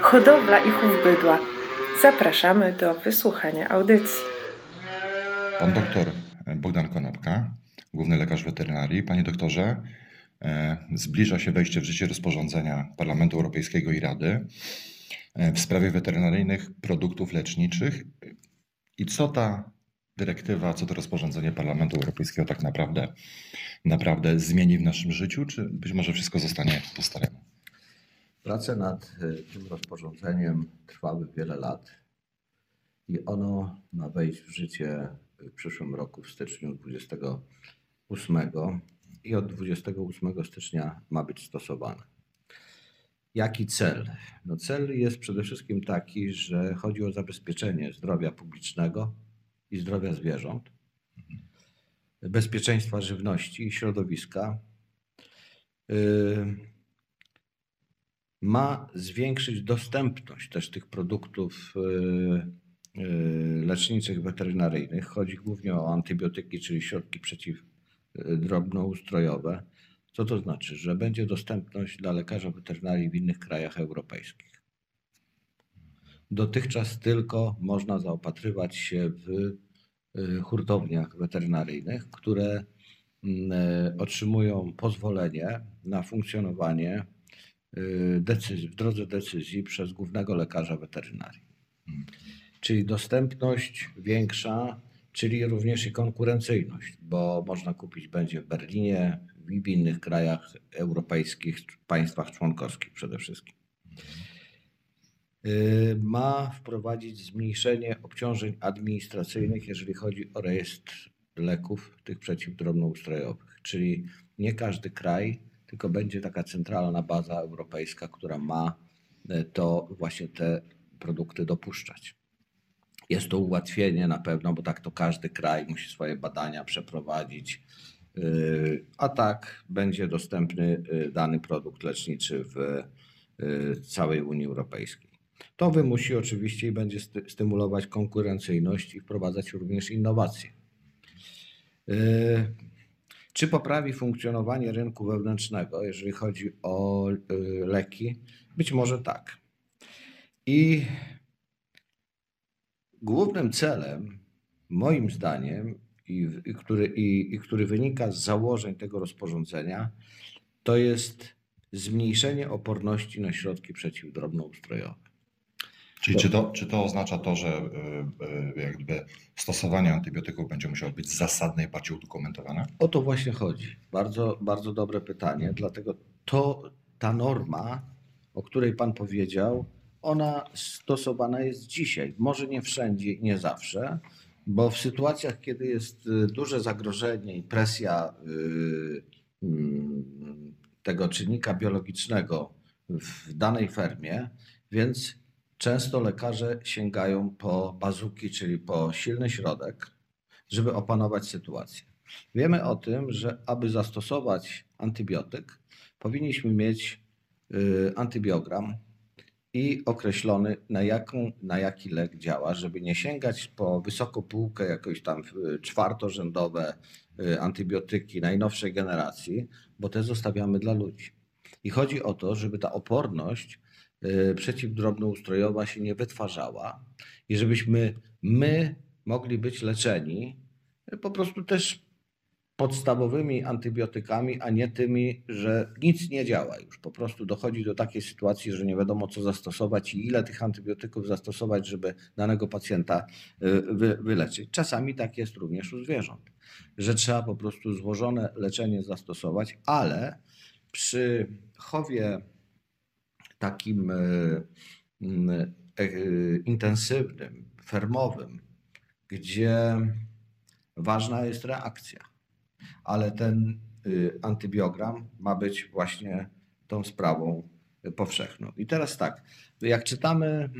hodowla i chów bydła. Zapraszamy do wysłuchania audycji. Pan doktor Bogdan Konopka, główny lekarz weterynarii. Panie doktorze, e, zbliża się wejście w życie rozporządzenia Parlamentu Europejskiego i Rady e, w sprawie weterynaryjnych produktów leczniczych. I co ta dyrektywa, co to rozporządzenie Parlamentu Europejskiego tak naprawdę, naprawdę zmieni w naszym życiu, czy być może wszystko zostanie po staremu? Prace nad y, tym rozporządzeniem trwały wiele lat i ono ma wejść w życie w przyszłym roku, w styczniu 28 i od 28 stycznia ma być stosowane. Jaki cel? No cel jest przede wszystkim taki, że chodzi o zabezpieczenie zdrowia publicznego i zdrowia zwierząt, bezpieczeństwa żywności i środowiska. y, ma zwiększyć dostępność też tych produktów y, y, leczniczych weterynaryjnych. Chodzi głównie o antybiotyki, czyli środki przeciwdrobnoustrojowe. Co to znaczy? Że będzie dostępność dla lekarza weterynarii w innych krajach europejskich. Dotychczas tylko można zaopatrywać się w y, hurtowniach weterynaryjnych, które otrzymują pozwolenie na funkcjonowanie decyzji, w drodze decyzji przez głównego lekarza weterynarii. Czyli dostępność większa, czyli również i konkurencyjność, bo można kupić będzie w Berlinie i w innych krajach europejskich, państwach członkowskich przede wszystkim. Y, Ma wprowadzić zmniejszenie obciążeń administracyjnych, jeżeli chodzi o rejestr leków tych przeciwdrobnoustrojowych. Czyli nie każdy kraj, tylko będzie taka centralna baza europejska, która ma y, to właśnie te produkty dopuszczać. Jest to ułatwienie na pewno, bo tak to każdy kraj musi swoje badania przeprowadzić, y, a tak będzie dostępny y, dany produkt leczniczy w całej Unii Europejskiej. To wymusi oczywiście i będzie sty- stymulować konkurencyjność i wprowadzać również innowacje. Czy poprawi funkcjonowanie rynku wewnętrznego, jeżeli chodzi o y, leki? Być może tak. I głównym celem, moim zdaniem, i, i, który, i, i który wynika z założeń tego rozporządzenia, to jest zmniejszenie oporności na środki przeciwdrobnoustrojowe. Czyli czy to, czy to oznacza to, że y, y, jak gdyby stosowanie antybiotyków będzie musiało być zasadne i bardziej udokumentowane? O to właśnie chodzi. Bardzo, bardzo dobre pytanie, dlatego to ta norma, o której Pan powiedział, ona stosowana jest dzisiaj. Może nie wszędzie nie zawsze, bo w sytuacjach, kiedy jest y, duże zagrożenie i presja mm, tego czynnika biologicznego w danej fermie, więc często lekarze sięgają po bazuki, czyli po silny środek, żeby opanować sytuację. Wiemy o tym, że aby zastosować antybiotyk, powinniśmy mieć y, antybiogram i określony, na, jaką, na jaki lek działa, żeby nie sięgać po wysoką półkę, jakoś tam y, czwartorzędowe y, antybiotyki najnowszej generacji, bo te zostawiamy dla ludzi. I chodzi o to, żeby ta oporność przeciwdrobnoustrojowa się nie wytwarzała i żebyśmy my mogli być leczeni y, po prostu też podstawowymi antybiotykami, a nie tymi, że nic nie działa już. Po prostu dochodzi do takiej sytuacji, że nie wiadomo co zastosować i ile tych antybiotyków zastosować, żeby danego pacjenta y, wy, wyleczyć. Czasami tak jest również u zwierząt, że trzeba po prostu złożone leczenie zastosować, ale przy chowie takim y, y, intensywnym, fermowym, gdzie ważna jest reakcja ale ten y, antybiogram ma być właśnie tą sprawą powszechną. I teraz tak, jak czytamy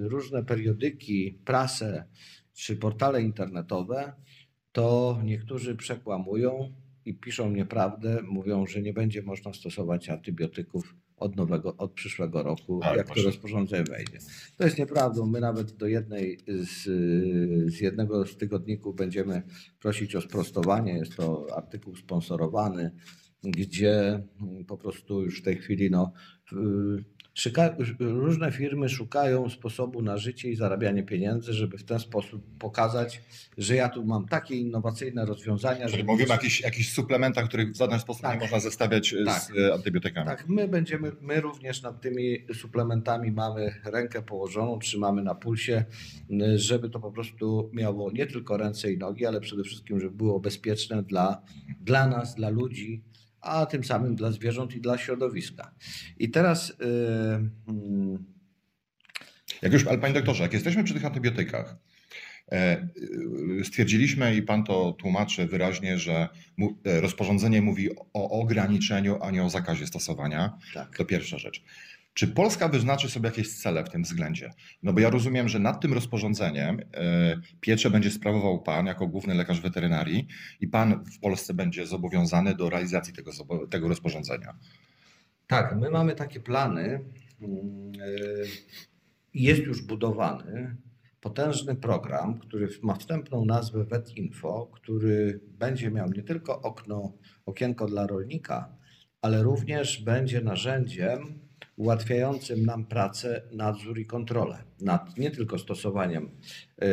różne periodyki, prasę czy portale internetowe, to niektórzy przekłamują i piszą nieprawdę, mówią, że nie będzie można stosować antybiotyków od nowego, od przyszłego roku, jak to właśnie. rozporządzenie wejdzie. To jest nieprawdą. My nawet do jednej z, z jednego z tygodników będziemy prosić o sprostowanie. Jest to artykuł sponsorowany, gdzie po prostu już w tej chwili no, Szyka, różne firmy szukają sposobu na życie i zarabianie pieniędzy, żeby w ten sposób pokazać, że ja tu mam takie innowacyjne rozwiązania. Czyli że mówimy o jakichś, jakichś suplementach, których w żaden sposób Tak. nie można zestawiać z Tak. e, antybiotykami. Tak, my będziemy, my również nad tymi suplementami mamy rękę położoną, trzymamy na pulsie, żeby to po prostu miało nie tylko ręce i nogi, ale przede wszystkim, żeby było bezpieczne dla, dla nas, dla ludzi, a tym samym dla zwierząt i dla środowiska. I teraz y, mm, Jak już, ale panie doktorze, jak jesteśmy przy tych antybiotykach, e, y, stwierdziliśmy i pan to tłumaczy wyraźnie, że e, rozporządzenie mówi o ograniczeniu, a nie o zakazie stosowania. tak. To pierwsza rzecz. Czy Polska wyznaczy sobie jakieś cele w tym względzie? No bo ja rozumiem, że nad tym rozporządzeniem e, pieczę będzie sprawował pan jako główny lekarz weterynarii i pan w Polsce będzie zobowiązany do realizacji tego, tego rozporządzenia. Tak, my mamy takie plany. mm, y, Jest już budowany potężny program, który ma wstępną nazwę VetInfo, który będzie miał nie tylko okno, okienko dla rolnika, ale również będzie narzędziem ułatwiającym nam pracę, nadzór i kontrolę nad nie tylko stosowaniem y,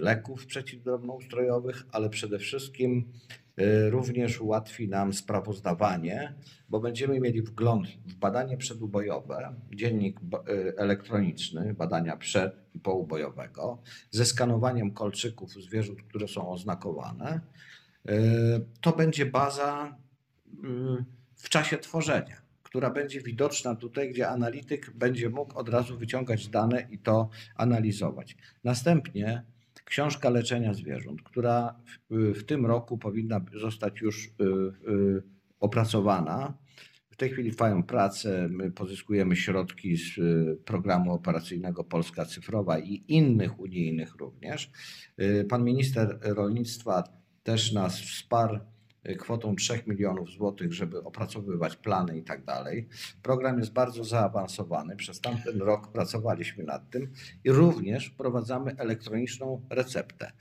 leków przeciwdrobnoustrojowych, ale przede wszystkim y, również ułatwi nam sprawozdawanie, bo będziemy mieli wgląd w badanie przedubojowe, dziennik y, elektroniczny badania przed i poubojowego, ze skanowaniem kolczyków zwierząt, które są oznakowane. To będzie baza w czasie tworzenia, która będzie widoczna tutaj, gdzie analityk będzie mógł od razu wyciągać dane i to analizować. Następnie książka leczenia zwierząt, która w, w tym roku powinna zostać już y, y, opracowana. W tej chwili trwają prace, my pozyskujemy środki z y, programu operacyjnego Polska Cyfrowa i innych unijnych również. Y, Pan minister rolnictwa też nas wsparł kwotą 3 milionów złotych, żeby opracowywać plany i tak dalej. Program jest bardzo zaawansowany. Przez tamten rok pracowaliśmy nad tym i również wprowadzamy elektroniczną receptę.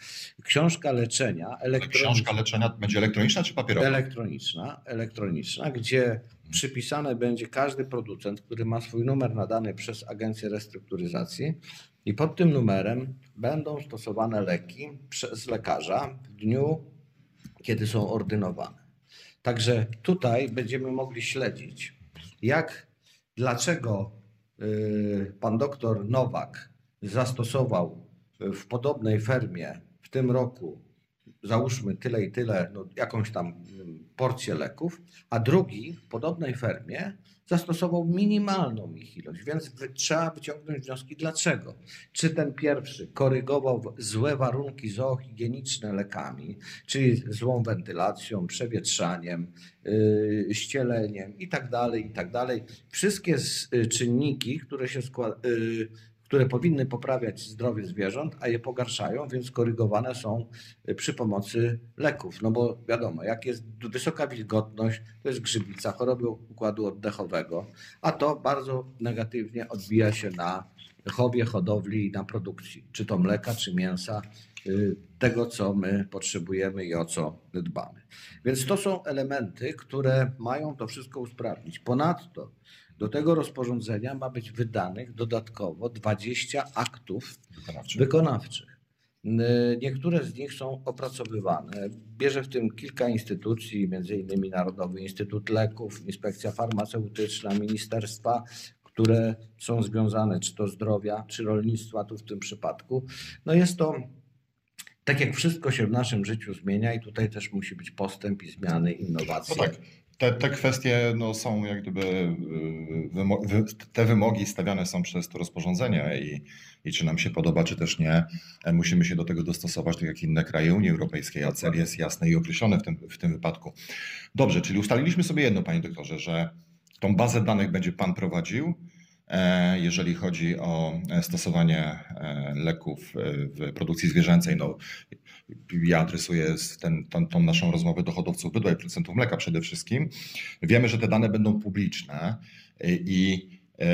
Książka leczenia elektroniczna Książka leczenia będzie elektroniczna czy papierowa? elektroniczna, elektroniczna, gdzie przypisane będzie każdy producent, który ma swój numer nadany przez Agencję Restrukturyzacji i pod tym numerem będą stosowane leki przez lekarza w dniu, kiedy są ordynowane. Także tutaj będziemy mogli śledzić, jak, dlaczego y, pan doktor Nowak zastosował w podobnej fermie w tym roku załóżmy tyle i tyle, no, jakąś tam mm, porcję leków, a drugi w podobnej fermie zastosował minimalną ich ilość, więc trzeba wyciągnąć wnioski dlaczego. Czy ten pierwszy korygował złe warunki zoohigieniczne lekami, czyli złą wentylacją, przewietrzaniem, yy, ścieleniem i tak dalej, i tak. Wszystkie y, czynniki, które się składają, które powinny poprawiać zdrowie zwierząt, a je pogarszają, więc korygowane są y, przy pomocy leków. No bo wiadomo, jak jest wysoka wilgotność, to jest grzybica, choroby układu oddechowego, a to bardzo negatywnie odbija się na chowie, hodowli i na produkcji, czy to mleka, czy mięsa, y, tego co my potrzebujemy i o co dbamy. Więc to są elementy, które mają to wszystko usprawnić. Ponadto do tego rozporządzenia ma być wydanych dodatkowo 20 aktów Wykonawczy. wykonawczych. N- Niektóre z nich są opracowywane. Bierze w tym kilka instytucji, m.in. Narodowy Instytut Leków, Inspekcja Farmaceutyczna, ministerstwa, które są związane czy to zdrowia, czy rolnictwa tu w tym przypadku. No jest to tak jak wszystko się w naszym życiu zmienia i tutaj też musi być postęp i zmiany, innowacje. No tak. Te, te kwestie no, są jak gdyby, y, wymo- wy, te wymogi stawiane są przez to rozporządzenie i, i czy nam się podoba, czy też nie, e, musimy się do tego dostosować, tak jak inne kraje Unii Europejskiej, a cel jest jasny i określony w tym, w tym wypadku. Dobrze, czyli ustaliliśmy sobie jedno, panie doktorze, że tą bazę danych będzie pan prowadził, e, jeżeli chodzi o e, stosowanie leków w produkcji zwierzęcej. No, ja adresuję ten, tą, tą naszą rozmowę do hodowców bydła i producentów mleka przede wszystkim. Wiemy, że te dane będą publiczne i, y,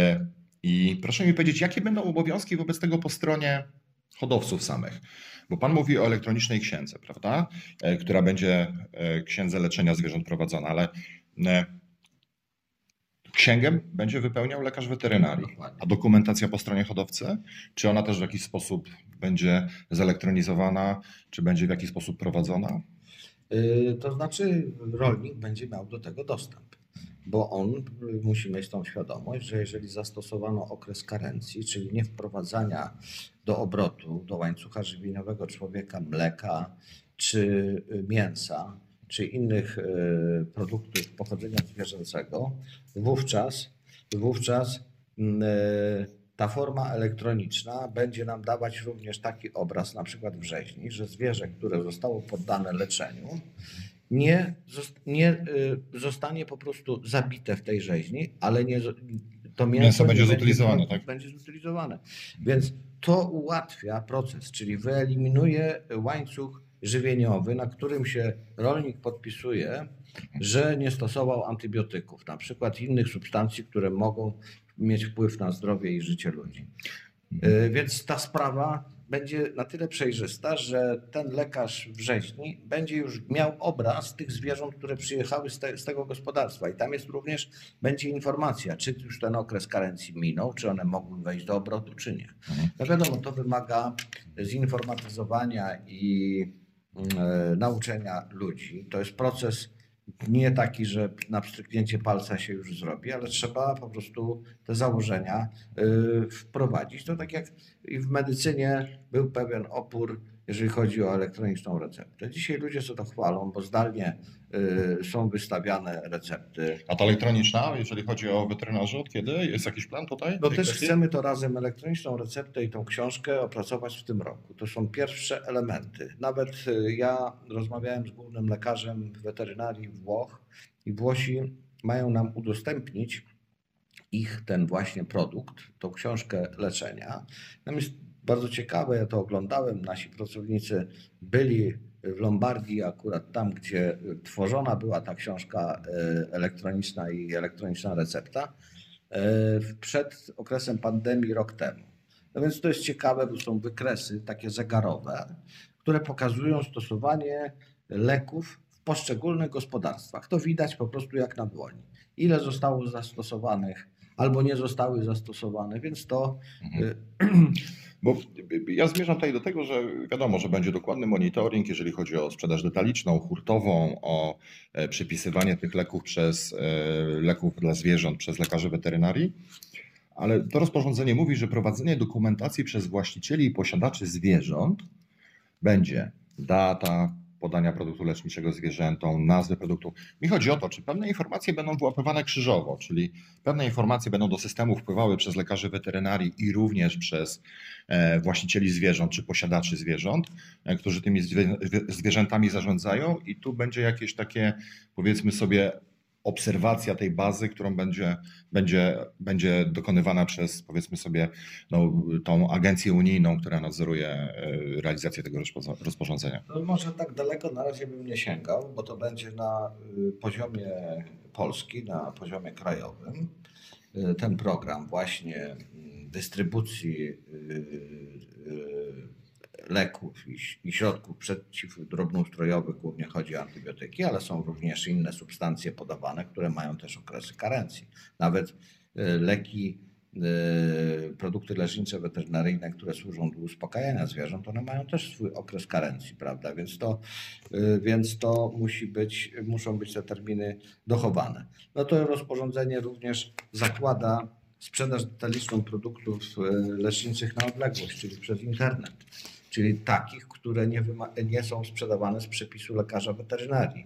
i proszę mi powiedzieć, jakie będą obowiązki wobec tego po stronie hodowców samych? Bo Pan mówi o elektronicznej księdze, prawda? E, Która będzie e, księdze leczenia zwierząt prowadzona, ale e, księgę będzie wypełniał lekarz weterynarii. Dokładnie. A dokumentacja po stronie hodowcy? Czy ona też w jakiś sposób będzie zelektronizowana, czy będzie w jakiś sposób prowadzona? Y, To znaczy, rolnik będzie miał do tego dostęp, bo on y, musi mieć tą świadomość, że jeżeli zastosowano okres karencji, czyli nie wprowadzania do obrotu, do łańcucha żywieniowego człowieka mleka czy y, mięsa, czy innych y, produktów pochodzenia zwierzęcego, wówczas, wówczas y, ta forma elektroniczna będzie nam dawać również taki obraz, na przykład w rzeźni, że zwierzę, które zostało poddane leczeniu, nie, nie y, zostanie po prostu zabite w tej rzeźni, ale nie, to mięso, Mięso będzie zutylizowane, tak? Będzie zutylizowane. Więc to ułatwia proces, czyli wyeliminuje łańcuch żywieniowy, na którym się rolnik podpisuje, że nie stosował antybiotyków, na przykład innych substancji, które mogą mieć wpływ na zdrowie i życie ludzi. Y, Więc ta sprawa będzie na tyle przejrzysta, że ten lekarz w rzeźni będzie już miał obraz tych zwierząt, które przyjechały z, te, z tego gospodarstwa. I tam jest również będzie informacja, czy już ten okres karencji minął, czy one mogły wejść do obrotu, czy nie. Mhm. No wiadomo, to wymaga zinformatyzowania i e, nauczenia ludzi. To jest proces nie taki, że na pstryknięcie palca się już zrobi, ale trzeba po prostu te założenia y, wprowadzić. To tak jak i w medycynie był pewien opór, jeżeli chodzi o elektroniczną receptę. Dzisiaj ludzie sobie to chwalą, bo zdalnie y, są wystawiane recepty. A ta elektroniczna, jeżeli chodzi o weterynarzy, od kiedy? Jest jakiś plan tutaj? No też kwestii? chcemy to razem elektroniczną receptę i tą książkę opracować w tym roku. To są pierwsze elementy. Nawet y, ja rozmawiałem z głównym lekarzem weterynarii Włoch i Włosi mają nam udostępnić ich ten właśnie produkt, tą książkę leczenia. Nam jest bardzo ciekawe, ja to oglądałem, nasi pracownicy byli w Lombardii, akurat tam, gdzie tworzona była ta książka y, elektroniczna i elektroniczna recepta e, przed okresem pandemii rok temu. No więc to jest ciekawe, bo są wykresy takie zegarowe, które pokazują stosowanie leków w poszczególnych gospodarstwach. To widać po prostu jak na dłoni. Ile zostało zastosowanych albo nie zostały zastosowane, więc to Mhm. Bo ja zmierzam tutaj do tego, że wiadomo, że będzie dokładny monitoring, jeżeli chodzi o sprzedaż detaliczną, hurtową, o e, przypisywanie tych leków przez e, leków dla zwierząt przez lekarzy weterynarii. Ale to rozporządzenie mówi, że prowadzenie dokumentacji przez właścicieli i posiadaczy zwierząt będzie data podania produktu leczniczego zwierzętom, nazwy produktu. Mi chodzi o to, czy pewne informacje będą wyłapywane krzyżowo, czyli pewne informacje będą do systemu wpływały przez lekarzy weterynarii i również przez e, właścicieli zwierząt czy posiadaczy zwierząt, e, którzy tymi zwie- zwierzętami zarządzają i tu będzie jakieś takie, powiedzmy sobie, obserwacja tej bazy, którą będzie, będzie, będzie dokonywana przez, powiedzmy sobie, no, tą agencję unijną, która nadzoruje e, realizację tego rozpo- rozporządzenia. No może tak daleko na razie bym nie sięgał, bo to będzie na y, poziomie Polski, na poziomie krajowym. Y, Ten program właśnie mm, dystrybucji y, leków i, i środków przeciwdrobnoustrojowych, głównie chodzi o antybiotyki, ale są również inne substancje podawane, które mają też okresy karencji. Nawet y, leki y, produkty lecznicze weterynaryjne, które służą do uspokajania zwierząt, one mają też swój okres karencji, prawda? Więc to, y, więc to musi być, muszą być te terminy dochowane. No to rozporządzenie również zakłada sprzedaż detaliczną produktów leczniczych na odległość, czyli przez internet. Czyli takich, które nie, nie są sprzedawane z przepisu lekarza weterynarii.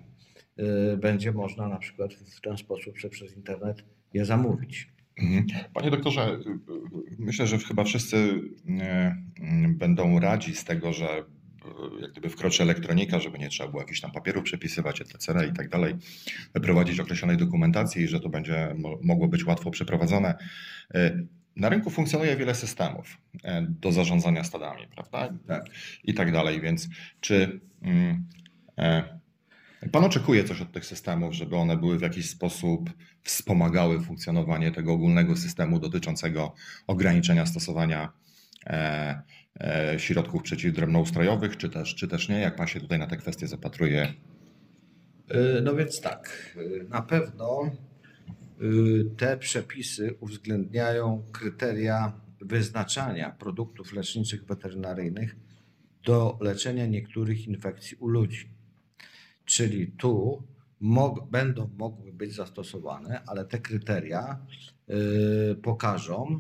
Y, Będzie można na przykład w ten sposób przez internet je zamówić. Mhm. Panie doktorze, y, y, myślę, że chyba wszyscy będą radzi z tego, że jak gdyby wkroczy elektronika, żeby nie trzeba było jakichś tam papierów przepisywać, etc. i tak dalej, prowadzić określonej dokumentacji że to będzie mo- mogło być łatwo przeprowadzone. Na rynku funkcjonuje wiele systemów y, do zarządzania stadami, prawda? Tak. I tak dalej, więc czy mm, e, Pan oczekuje coś od tych systemów, żeby one były w jakiś sposób wspomagały funkcjonowanie tego ogólnego systemu dotyczącego ograniczenia stosowania e, e, środków przeciwdrobnoustrojowych, czy też, czy też nie? Jak Pan się tutaj na te kwestie zapatruje? Y, No więc tak, y, na pewno te przepisy uwzględniają kryteria wyznaczania produktów leczniczych weterynaryjnych do leczenia niektórych infekcji u ludzi. Czyli tu mog, będą mogły być zastosowane, ale te kryteria y, pokażą,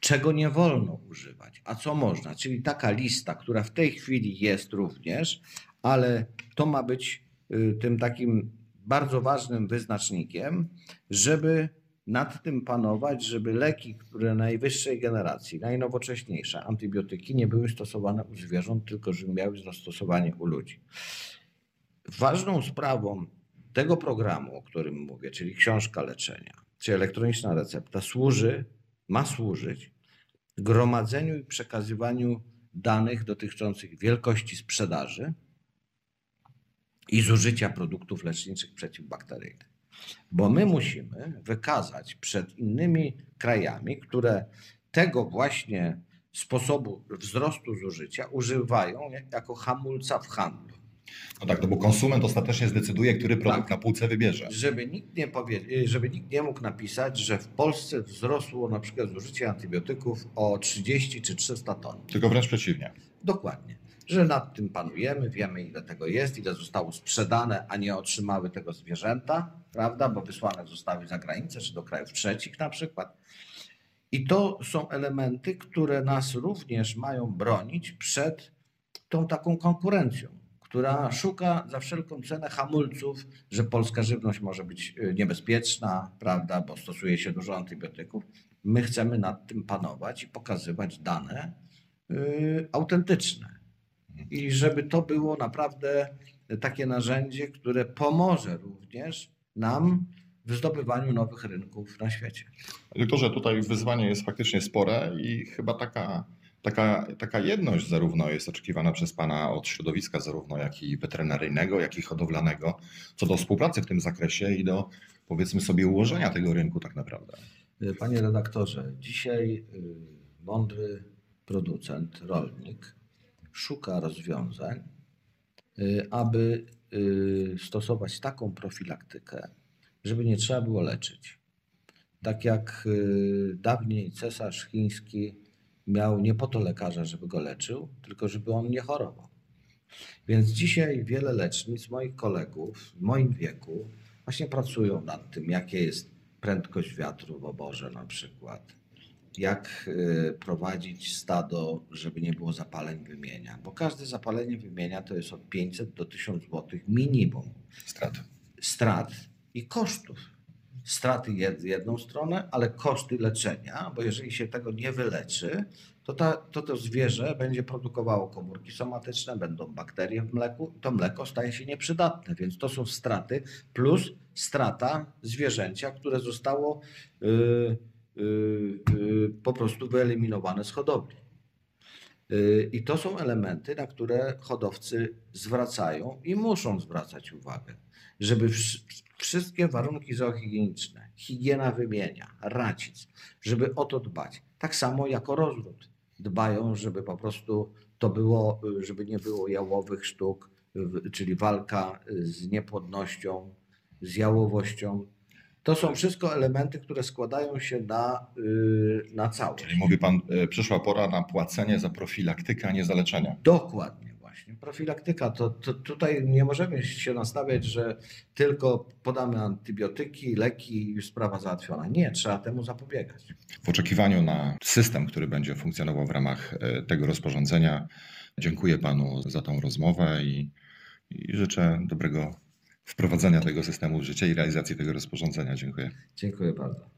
czego nie wolno używać, a co można. Czyli taka lista, która w tej chwili jest również, ale to ma być y, tym takim bardzo ważnym wyznacznikiem, żeby nad tym panować, żeby leki, które najwyższej generacji, najnowocześniejsze antybiotyki nie były stosowane u zwierząt, tylko żeby miały zastosowanie u ludzi. Ważną sprawą tego programu, o którym mówię, czyli książka leczenia, czy elektroniczna recepta, służy, ma służyć gromadzeniu i przekazywaniu danych dotyczących wielkości sprzedaży i zużycia produktów leczniczych przeciwbakteryjnych. Bo my musimy wykazać przed innymi krajami, które tego właśnie sposobu wzrostu zużycia używają jako hamulca w handlu. No tak, no bo konsument ostatecznie zdecyduje, który produkt Tak. na półce wybierze. Żeby nikt, nie powie, żeby nikt nie mógł napisać, że w Polsce wzrosło na przykład zużycie antybiotyków o 30 czy 300 ton. Tylko wręcz przeciwnie. Dokładnie. Że nad tym panujemy, wiemy ile tego jest, ile zostało sprzedane, a nie otrzymały tego zwierzęta, prawda? Bo wysłane zostały za granicę czy do krajów trzecich na przykład. I to są elementy, które nas również mają bronić przed tą taką konkurencją, która szuka za wszelką cenę hamulców, że polska żywność może być y, niebezpieczna, prawda, bo stosuje się dużo antybiotyków. My chcemy nad tym panować i pokazywać dane y, autentyczne. I żeby to było naprawdę takie narzędzie, które pomoże również nam w zdobywaniu nowych rynków na świecie. Doktorze, tutaj wyzwanie jest faktycznie spore i chyba taka, taka, taka jedność zarówno jest oczekiwana przez Pana od środowiska zarówno jak i weterynaryjnego, jak i hodowlanego, co do współpracy w tym zakresie i do powiedzmy sobie ułożenia tego rynku tak naprawdę. Panie redaktorze, dzisiaj y, mądry producent, rolnik szuka rozwiązań, y, aby y, stosować taką profilaktykę, żeby nie trzeba było leczyć. Tak jak y, dawniej cesarz chiński miał nie po to lekarza, żeby go leczył, tylko żeby on nie chorował. Więc dzisiaj wiele lecznic, moich kolegów w moim wieku, właśnie pracują nad tym, jakie jest prędkość wiatru w oborze na przykład. Jak y, prowadzić stado, żeby nie było zapaleń wymienia. Bo każde zapalenie wymienia to jest od 500 do 1000 zł minimum Strat. strat i kosztów. Straty jed- jedną stronę, ale koszty leczenia, bo jeżeli się tego nie wyleczy, to, ta, to to zwierzę będzie produkowało komórki somatyczne, będą bakterie w mleku i to mleko staje się nieprzydatne, więc to są straty plus strata zwierzęcia, które zostało y, y, y, po prostu wyeliminowane z hodowli. Y, I to są elementy, na które hodowcy zwracają i muszą zwracać uwagę, żeby wsz- wszystkie warunki zoohigieniczne, higiena wymienia, racic, żeby o to dbać. Tak samo jako rozród. Dbają, żeby po prostu to było, y, żeby nie było jałowych sztuk, y, czyli walka y, z niepłodnością, z jałowością. To są wszystko elementy, które składają się na, y, na całość. Czyli mówi Pan, e, przyszła pora na płacenie za profilaktykę, a nie za leczenie. Dokładnie właśnie. Profilaktyka to, to tutaj nie możemy się nastawiać, że tylko podamy antybiotyki, leki i już sprawa załatwiona. Nie, trzeba temu zapobiegać. W oczekiwaniu na system, który będzie funkcjonował w ramach e, tego rozporządzenia, dziękuję Panu za tą rozmowę i, i życzę dobrego wprowadzenia tego systemu w życie i realizacji tego rozporządzenia. Dziękuję. Dziękuję bardzo.